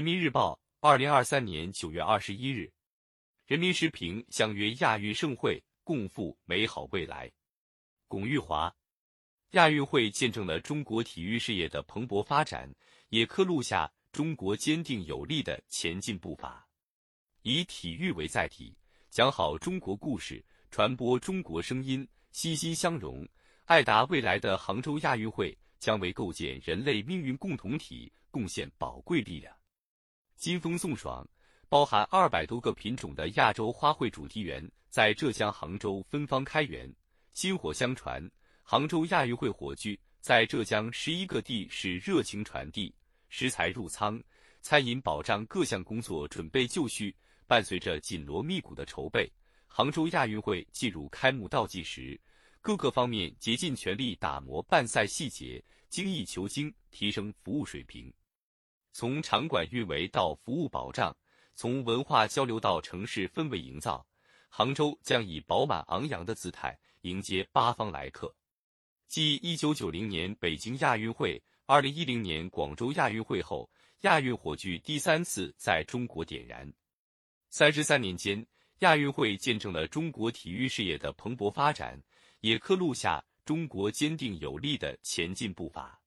人民日报，二零二三年九月二十一日。人民时评：相约亚运盛会，共赴美好未来。龚玉华，亚运会见证了中国体育事业的蓬勃发展，也刻录下中国坚定有力的前进步伐。以体育为载体，讲好中国故事，传播中国声音，息息相融，爱达未来的杭州亚运会将为构建人类命运共同体贡献宝贵力量。金风送爽，包含二百多个品种的亚洲花卉主题园在浙江杭州芬芳开园。薪火相传，杭州亚运会火炬在浙江十一个地市热情传递，食材入仓，餐饮保障各项工作准备就绪。伴随着紧锣密鼓的筹备，杭州亚运会进入开幕倒计时，各个方面竭尽全力打磨办赛细节，精益求精，提升服务水平。从场馆运维到服务保障，从文化交流到城市氛围营造，杭州将以饱满昂扬的姿态迎接八方来客。继一九九零年北京亚运会、二零一零年广州亚运会后，亚运火炬第三次在中国点燃。三十三年间，亚运会见证了中国体育事业的蓬勃发展，也刻录下中国坚定有力的前进步伐。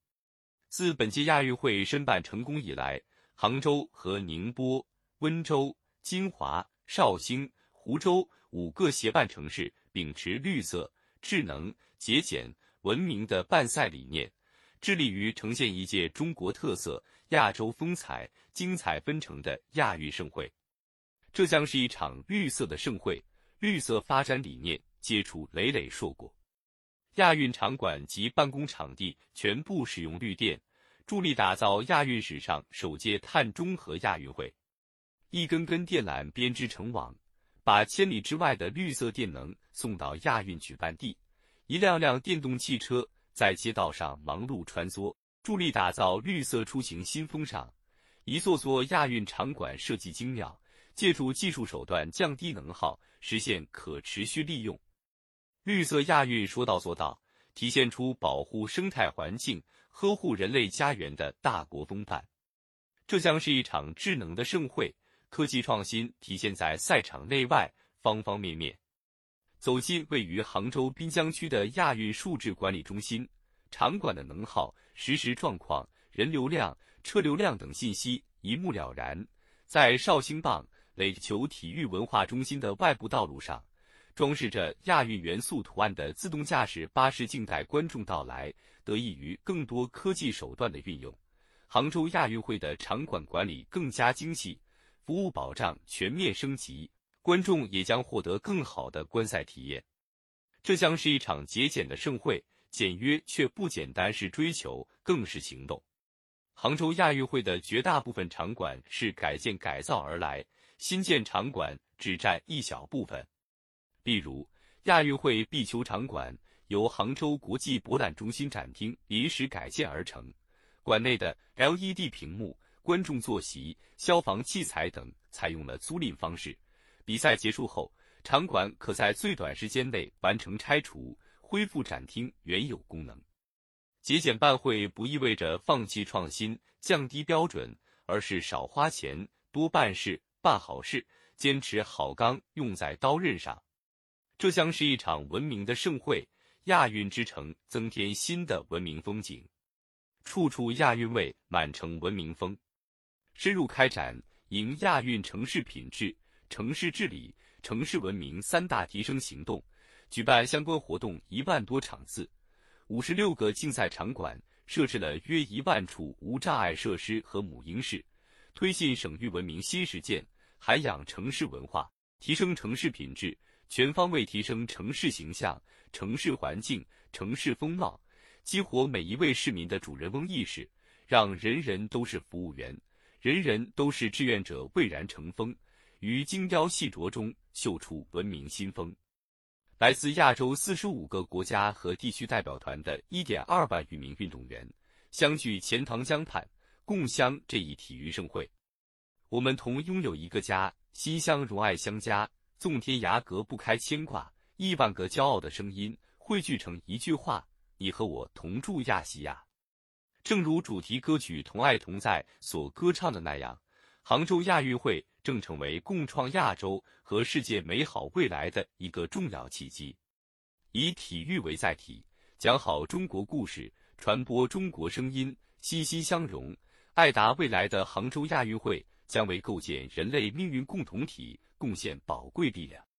自本届亚运会申办成功以来，杭州和宁波、温州、金华、绍兴、湖州五个协办城市秉持绿色、智能、节俭、文明的办赛理念，致力于呈现一届中国特色、亚洲风采、精彩纷呈的亚运盛会。这将是一场绿色的盛会，绿色发展理念接触累累硕果。亚运场馆及办公场地全部使用绿电，助力打造亚运史上首届碳中和亚运会。一根根电缆编织成网，把千里之外的绿色电能送到亚运举办地。一辆辆电动汽车在街道上忙碌穿梭，助力打造绿色出行新风尚。一座座亚运场馆设计精妙，借助技术手段降低能耗，实现可持续利用。绿色亚运说到做到，体现出保护生态环境、呵护人类家园的大国风范。这将是一场智能的盛会，科技创新体现在赛场内外方方面面。走进位于杭州滨江区的亚运数字管理中心，场馆的能耗、实时状况、人流量、车流量等信息一目了然。在绍兴棒垒球体育文化中心的外部道路上。装饰着亚运元素图案的自动驾驶巴士静待观众到来，得益于更多科技手段的运用，杭州亚运会的场馆管理更加精细，服务保障全面升级，观众也将获得更好的观赛体验。这将是一场节俭的盛会，简约却不简单是追求，更是行动。杭州亚运会的绝大部分场馆是改建改造而来，新建场馆只占一小部分。例如，亚运会壁球场馆由杭州国际博览中心展厅临时改建而成，馆内的 LED 屏幕、观众坐席、消防器材等采用了租赁方式。比赛结束后，场馆可在最短时间内完成拆除，恢复展厅原有功能。节俭办会不意味着放弃创新、降低标准，而是少花钱、多办事、办好事，坚持好钢用在刀刃上。这将是一场文明的盛会，亚运之城增添新的文明风景，处处亚运味，满城文明风。深入开展迎亚运城市品质、城市治理、城市文明三大提升行动，举办相关活动一万多场次，五十六个竞赛场馆，设置了约一万处无障碍设施和母婴室，推进省域文明新实践，涵养城市文化，提升城市品质。全方位提升城市形象、城市环境、城市风貌，激活每一位市民的主人翁意识，让人人都是服务员，人人都是志愿者，蔚然成风，于精雕细琢中绣出文明新风。来自亚洲四十五个国家和地区代表团的一点二万余名运动员，相聚钱塘江畔，共襄这一体育盛会。我们同拥有一个家，心相融，爱相加。纵天涯隔不开牵挂，亿万个骄傲的声音汇聚成一句话：你和我同住亚细亚。正如主题歌曲《同爱同在》所歌唱的那样，杭州亚运会正成为共创亚洲和世界美好未来的一个重要契机。以体育为载体，讲好中国故事，传播中国声音，息息相融，爱达未来的杭州亚运会将为构建人类命运共同体贡献宝贵力量。